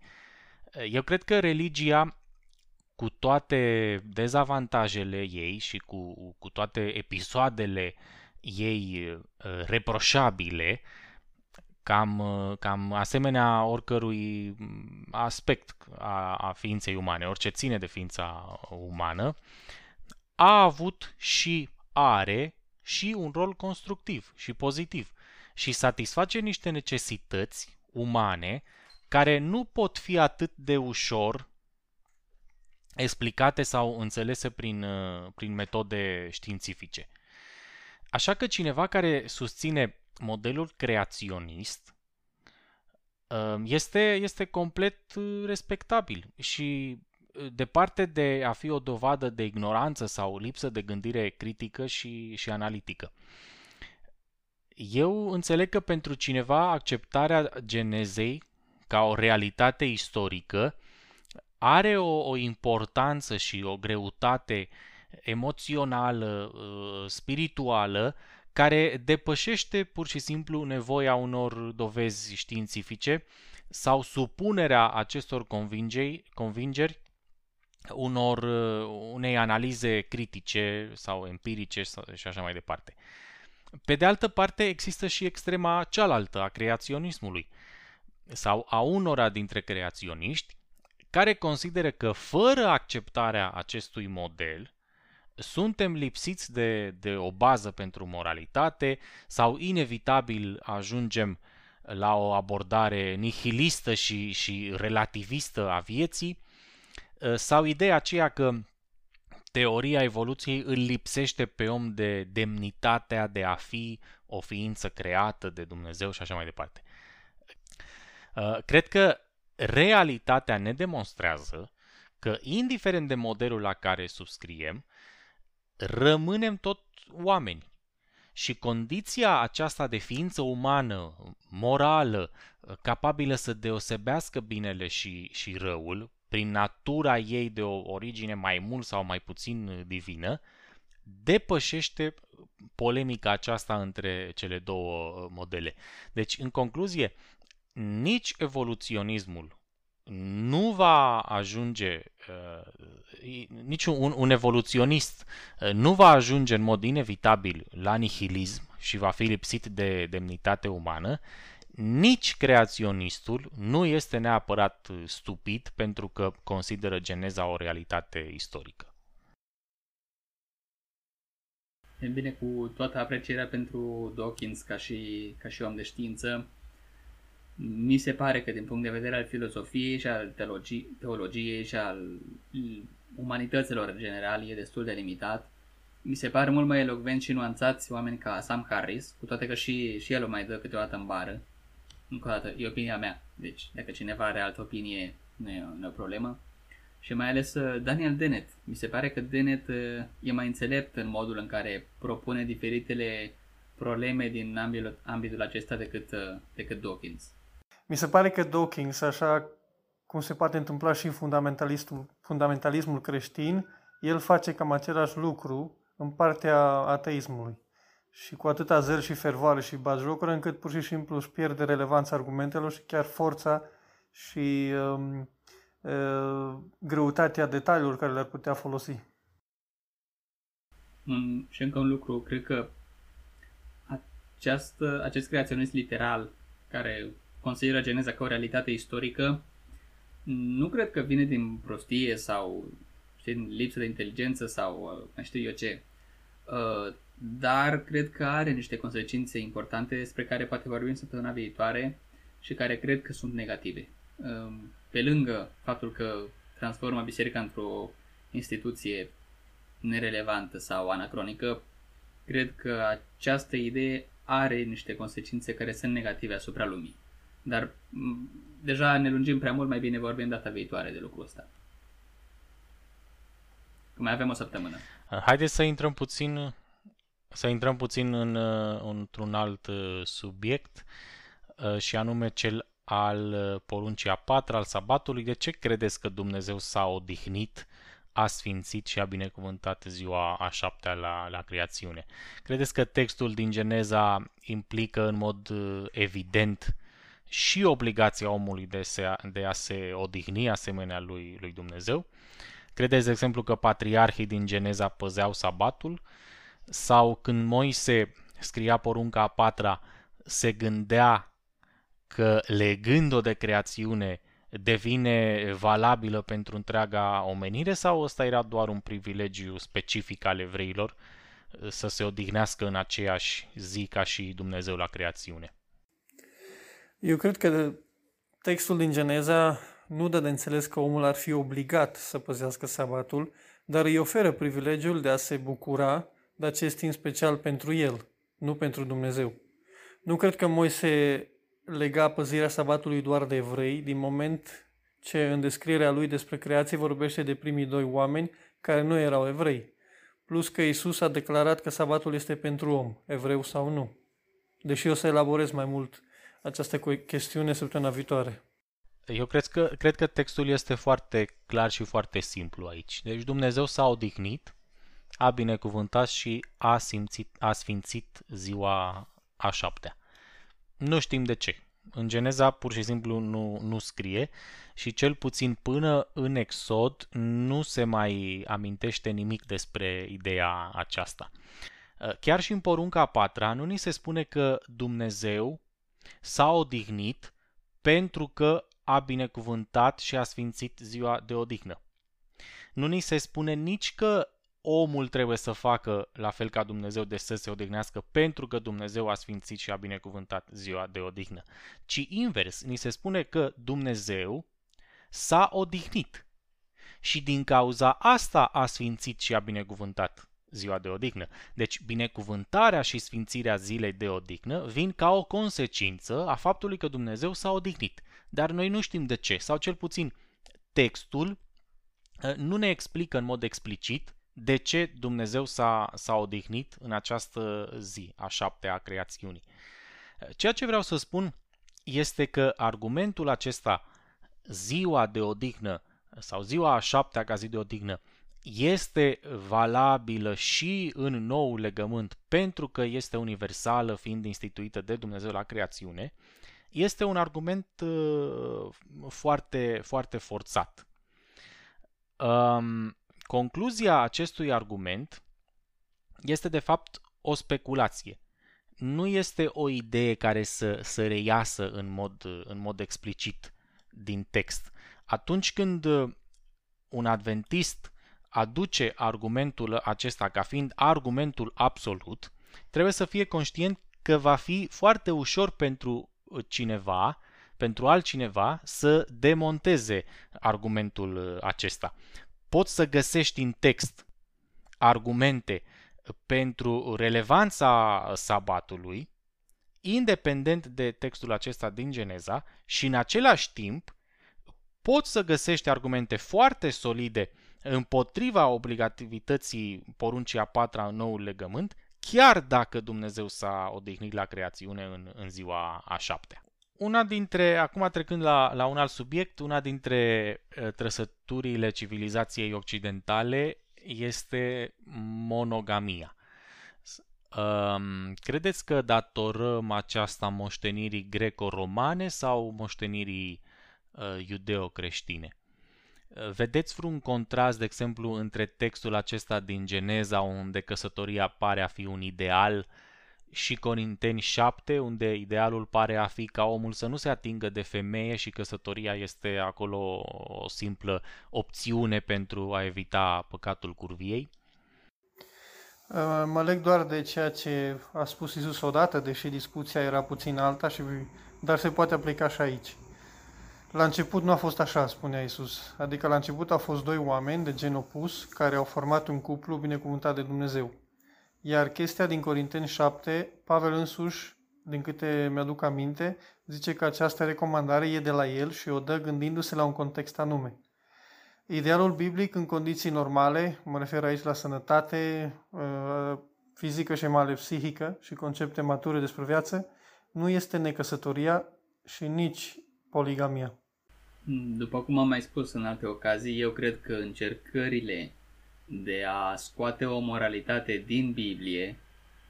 Eu cred că religia cu toate dezavantajele ei și cu, cu toate episoadele ei uh, reproșabile, cam, uh, cam asemenea oricărui aspect a, a ființei umane, orice ține de ființa umană, a avut și are și un rol constructiv și pozitiv și satisface niște necesități umane care nu pot fi atât de ușor explicate sau înțelese prin, uh, prin metode științifice. Așa că cineva care susține modelul creaționist uh, este, este complet uh, respectabil și departe de a fi o dovadă de ignoranță sau lipsă de gândire critică și, și analitică. Eu înțeleg că pentru cineva acceptarea genezei ca o realitate istorică are o, o importanță și o greutate emoțională, uh, spirituală, care depășește pur și simplu nevoia unor dovezi științifice sau supunerea acestor convingeri, convingeri unor, uh, unei analize critice sau empirice și așa mai departe. Pe de altă parte, există și extrema cealaltă a creaționismului sau a unora dintre creaționiști care consideră că fără acceptarea acestui model, suntem lipsiți de, de o bază pentru moralitate sau inevitabil ajungem la o abordare nihilistă și, și relativistă a vieții, sau ideea aceea că teoria evoluției îl lipsește pe om de demnitatea de a fi o ființă creată de Dumnezeu și așa mai departe. Uh, cred că realitatea ne demonstrează că, indiferent de modelul la care subscriem, rămânem tot oameni. Și condiția aceasta de ființă umană, morală, capabilă să deosebească binele și, și răul, prin natura ei de o origine mai mult sau mai puțin divină, depășește polemica aceasta între cele două modele. Deci, în concluzie, nici evoluționismul nu va ajunge, uh, nici un, un evoluționist uh, nu va ajunge în mod inevitabil la nihilism și va fi lipsit de demnitate umană, nici creaționistul nu este neapărat stupid pentru că consideră geneza o realitate istorică. E bine, cu toată aprecierea pentru Dawkins ca și, ca și om de știință, mi se pare că din punct de vedere al filosofiei și al teologii, teologiei și al umanităților în general e destul de limitat. Mi se pare mult mai elocvent și nuanțați oameni ca Sam Harris, cu toate că și, și el o mai dă câteodată în bară. Încă o dată, e opinia mea, deci dacă cineva are altă opinie, nu e, nu e o problemă. Și mai ales uh, Daniel Dennett. Mi se pare că Dennett uh, e mai înțelept în modul în care propune diferitele probleme din ambitul, ambitul acesta decât, uh, decât Dawkins. Mi se pare că Dawkins, așa cum se poate întâmpla și în fundamentalismul, fundamentalismul creștin, el face cam același lucru în partea ateismului. Și cu atâta zel și fervoare și bazjocură, încât pur și simplu își pierde relevanța argumentelor și chiar forța și um, uh, greutatea detaliilor care le-ar putea folosi. Mm, și încă un lucru, cred că această, acest creaționist literal care consideră geneza ca o realitate istorică, nu cred că vine din prostie sau din lipsă de inteligență sau uh, mai știu eu ce. Uh, dar cred că are niște consecințe importante despre care poate vorbim săptămâna viitoare și care cred că sunt negative. Uh, pe lângă faptul că transformă biserica într-o instituție nerelevantă sau anacronică, cred că această idee are niște consecințe care sunt negative asupra lumii. Dar deja ne lungim prea mult, mai bine vorbim data viitoare de lucrul ăsta. Că mai avem o săptămână. Haideți să intrăm puțin să intrăm puțin în, uh, într-un alt uh, subiect uh, și anume cel al poruncii a patra, al sabatului. De ce credeți că Dumnezeu s-a odihnit, a sfințit și a binecuvântat ziua a șaptea la, la creațiune? Credeți că textul din Geneza implică în mod evident și obligația omului de, se, de a se odihni asemenea lui, lui Dumnezeu? Credeți, de exemplu, că patriarhii din Geneza păzeau sabatul? Sau când Moise scria porunca a patra, se gândea că legând-o de creațiune devine valabilă pentru întreaga omenire sau ăsta era doar un privilegiu specific al evreilor să se odihnească în aceeași zi ca și Dumnezeu la creațiune? Eu cred că textul din Geneza nu dă de înțeles că omul ar fi obligat să păzească sabatul, dar îi oferă privilegiul de a se bucura de acest timp special pentru el, nu pentru Dumnezeu. Nu cred că Moise lega păzirea sabatului doar de evrei, din moment ce în descrierea lui despre creație vorbește de primii doi oameni care nu erau evrei. Plus că Isus a declarat că sabatul este pentru om, evreu sau nu. Deși o să elaborez mai mult această chestiune săptămâna viitoare. Eu cred că, cred că textul este foarte clar și foarte simplu aici. Deci Dumnezeu s-a odihnit, a binecuvântat și a, simțit, a sfințit ziua a șaptea. Nu știm de ce. În Geneza pur și simplu nu, nu scrie și cel puțin până în Exod nu se mai amintește nimic despre ideea aceasta. Chiar și în porunca a patra nu ni se spune că Dumnezeu s-a odihnit pentru că a binecuvântat și a sfințit ziua de odihnă. Nu ni se spune nici că omul trebuie să facă la fel ca Dumnezeu de să se odihnească pentru că Dumnezeu a sfințit și a binecuvântat ziua de odihnă, ci invers, ni se spune că Dumnezeu s-a odihnit și din cauza asta a sfințit și a binecuvântat ziua de odihnă. Deci binecuvântarea și sfințirea zilei de odihnă vin ca o consecință a faptului că Dumnezeu s-a odihnit. Dar noi nu știm de ce, sau cel puțin textul uh, nu ne explică în mod explicit de ce Dumnezeu s-a, s-a odihnit în această zi, a șaptea a creațiunii. Ceea ce vreau să spun este că argumentul acesta, ziua de odihnă sau ziua a șaptea ca zi de odihnă, este valabilă și în nou legământ pentru că este universală fiind instituită de Dumnezeu la creațiune, este un argument uh, foarte, foarte forțat. Um, Concluzia acestui argument este de fapt o speculație. Nu este o idee care să, să reiasă în mod, în mod explicit din text. Atunci când un adventist aduce argumentul acesta ca fiind argumentul absolut, trebuie să fie conștient că va fi foarte ușor pentru cineva, pentru altcineva, să demonteze argumentul acesta. Poți să găsești în text argumente pentru relevanța sabatului, independent de textul acesta din Geneza și în același timp poți să găsești argumente foarte solide împotriva obligativității poruncii a patra în noul legământ, chiar dacă Dumnezeu s-a odihnit la creațiune în, în ziua a șaptea. Una dintre, acum trecând la, la un alt subiect, una dintre uh, trăsăturile civilizației occidentale este monogamia. Um, credeți că datorăm aceasta moștenirii greco-romane sau moștenirii uh, iudeo-creștine? Uh, vedeți vreun contrast, de exemplu, între textul acesta din Geneza, unde căsătoria pare a fi un ideal și Corinteni 7, unde idealul pare a fi ca omul să nu se atingă de femeie și căsătoria este acolo o simplă opțiune pentru a evita păcatul curviei? Uh, mă leg doar de ceea ce a spus Isus odată, deși discuția era puțin alta, și, dar se poate aplica și aici. La început nu a fost așa, spunea Isus. Adică la început au fost doi oameni de gen opus care au format un cuplu binecuvântat de Dumnezeu. Iar chestia din Corinteni 7, Pavel însuși, din câte mi-aduc aminte, zice că această recomandare e de la el și o dă gândindu-se la un context anume. Idealul biblic în condiții normale, mă refer aici la sănătate uh, fizică și mai ales psihică și concepte mature despre viață, nu este necăsătoria și nici poligamia. După cum am mai spus în alte ocazii, eu cred că încercările de a scoate o moralitate din Biblie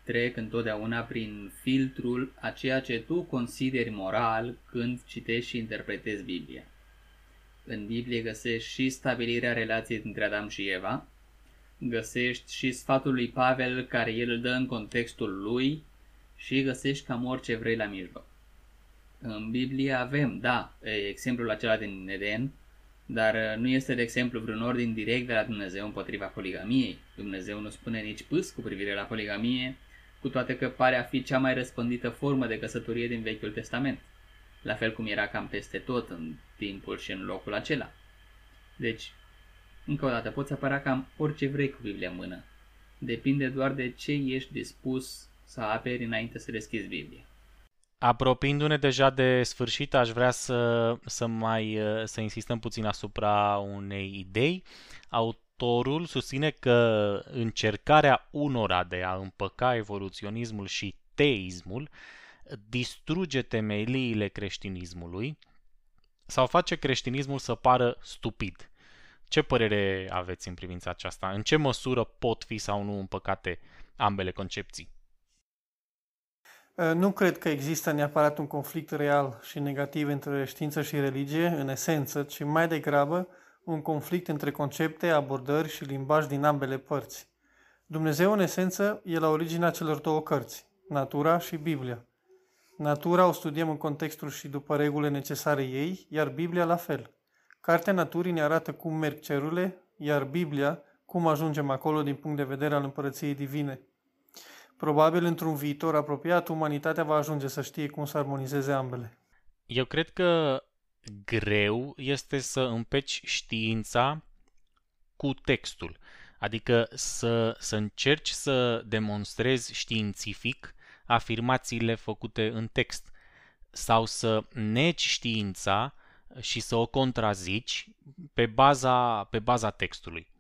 trec întotdeauna prin filtrul a ceea ce tu consideri moral când citești și interpretezi Biblia. În Biblie găsești și stabilirea relației dintre Adam și Eva, găsești și sfatul lui Pavel care el îl dă în contextul lui și găsești cam orice vrei la mijloc. În Biblie avem, da, exemplul acela din Eden, dar uh, nu este, de exemplu, vreun ordin direct de la Dumnezeu împotriva poligamiei. Dumnezeu nu spune nici pâs cu privire la poligamie, cu toate că pare a fi cea mai răspândită formă de căsătorie din Vechiul Testament, la fel cum era cam peste tot în timpul și în locul acela. Deci, încă o dată, poți apăra cam orice vrei cu Biblia în mână. Depinde doar de ce ești dispus să aperi înainte să deschizi Biblia. Apropiindu-ne deja de sfârșit, aș vrea să, să mai să insistăm puțin asupra unei idei. Autorul susține că încercarea unora de a împăca evoluționismul și teismul distruge temeliile creștinismului sau face creștinismul să pară stupid. Ce părere aveți în privința aceasta? În ce măsură pot fi sau nu împăcate ambele concepții? Uh, nu cred că există neapărat un conflict real și negativ între știință și religie, în esență, ci mai degrabă un conflict între concepte, abordări și limbaj din ambele părți. Dumnezeu, în esență, e la originea celor două cărți, natura și Biblia. Natura o studiem în contextul și după regulile necesare ei, iar Biblia la fel. Cartea naturii ne arată cum merg cerurile, iar Biblia cum ajungem acolo din punct de vedere al împărăției divine. Probabil într-un viitor apropiat, umanitatea va ajunge să știe cum să armonizeze ambele. Eu cred că greu este să împeci știința cu textul. Adică să, să încerci să demonstrezi științific afirmațiile făcute în text sau să negi știința și să o contrazici pe baza, pe baza textului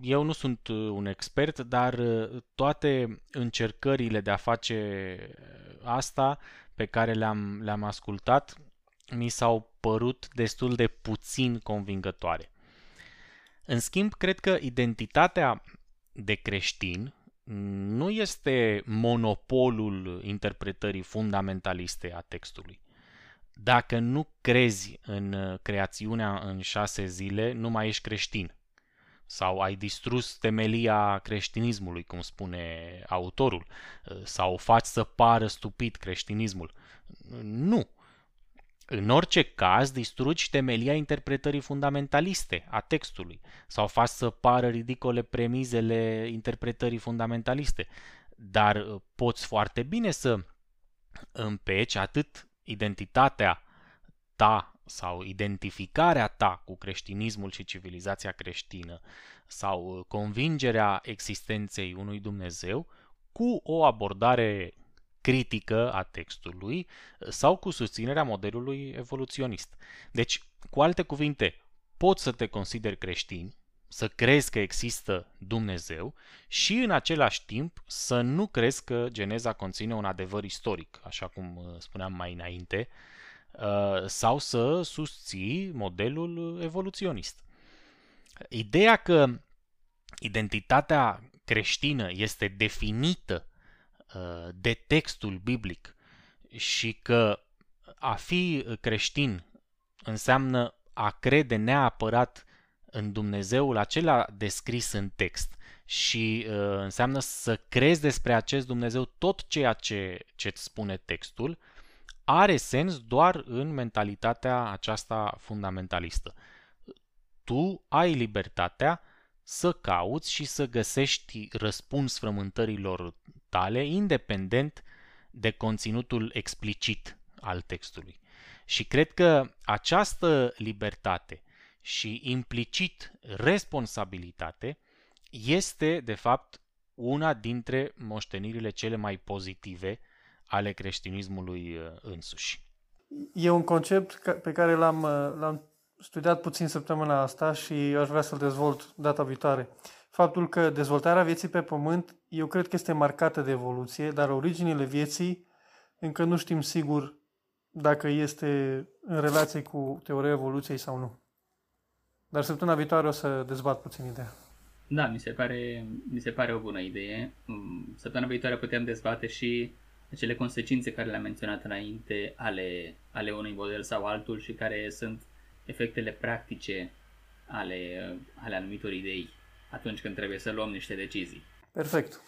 eu nu sunt uh, un expert, dar uh, toate încercările de a face uh, asta pe care le-am, le-am ascultat mi s-au părut destul de puțin convingătoare. În schimb, cred că identitatea de creștin nu este monopolul interpretării fundamentaliste a textului. Dacă nu crezi în creațiunea în șase zile, nu mai ești creștin sau ai distrus temelia creștinismului, cum spune autorul, sau faci să pară stupid creștinismul. Nu. În orice caz, distrugi temelia interpretării fundamentaliste a textului sau faci să pară ridicole premizele interpretării fundamentaliste. Dar uh, poți foarte bine să împeci atât identitatea ta sau identificarea ta cu creștinismul și civilizația creștină sau uh, convingerea existenței unui Dumnezeu cu o abordare critică a textului uh, sau cu susținerea modelului evoluționist. Deci, cu alte cuvinte, poți să te consideri creștin, să crezi că există Dumnezeu și în același timp să nu crezi că Geneza conține un adevăr istoric, așa cum uh, spuneam mai înainte, Uh, sau să susții modelul evoluționist. Ideea că identitatea creștină este definită uh, de textul biblic și că a fi creștin înseamnă a crede neapărat în Dumnezeul acela descris în text și uh, înseamnă să crezi despre acest Dumnezeu tot ceea ce îți spune textul, are sens doar în mentalitatea aceasta fundamentalistă. Tu ai libertatea să cauți și să găsești răspuns frământărilor tale independent de conținutul explicit al textului. Și cred că această libertate și implicit responsabilitate este, de fapt, una dintre moștenirile cele mai pozitive ale creștinismului uh, însuși. E un concept pe care l-am, uh, l-am studiat puțin săptămâna asta și aș vrea să-l dezvolt data viitoare. Faptul că dezvoltarea vieții pe pământ, eu cred că este marcată de evoluție, dar originile vieții încă nu știm sigur dacă este în relație cu teoria evoluției sau nu. Dar săptămâna viitoare o să dezbat puțin ideea. Da, mi se pare, mi se pare o bună idee. Mm, săptămâna viitoare putem dezbate și acele consecințe care le-am menționat înainte ale, ale unui model sau altul și care sunt efectele practice ale, ale anumitor idei atunci când trebuie să luăm niște decizii. Perfect.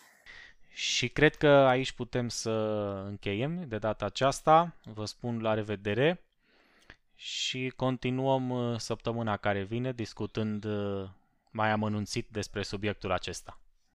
Și cred că aici putem să încheiem de data aceasta. Vă spun la revedere și continuăm uh, săptămâna care vine discutând uh, mai amănunțit despre subiectul acesta.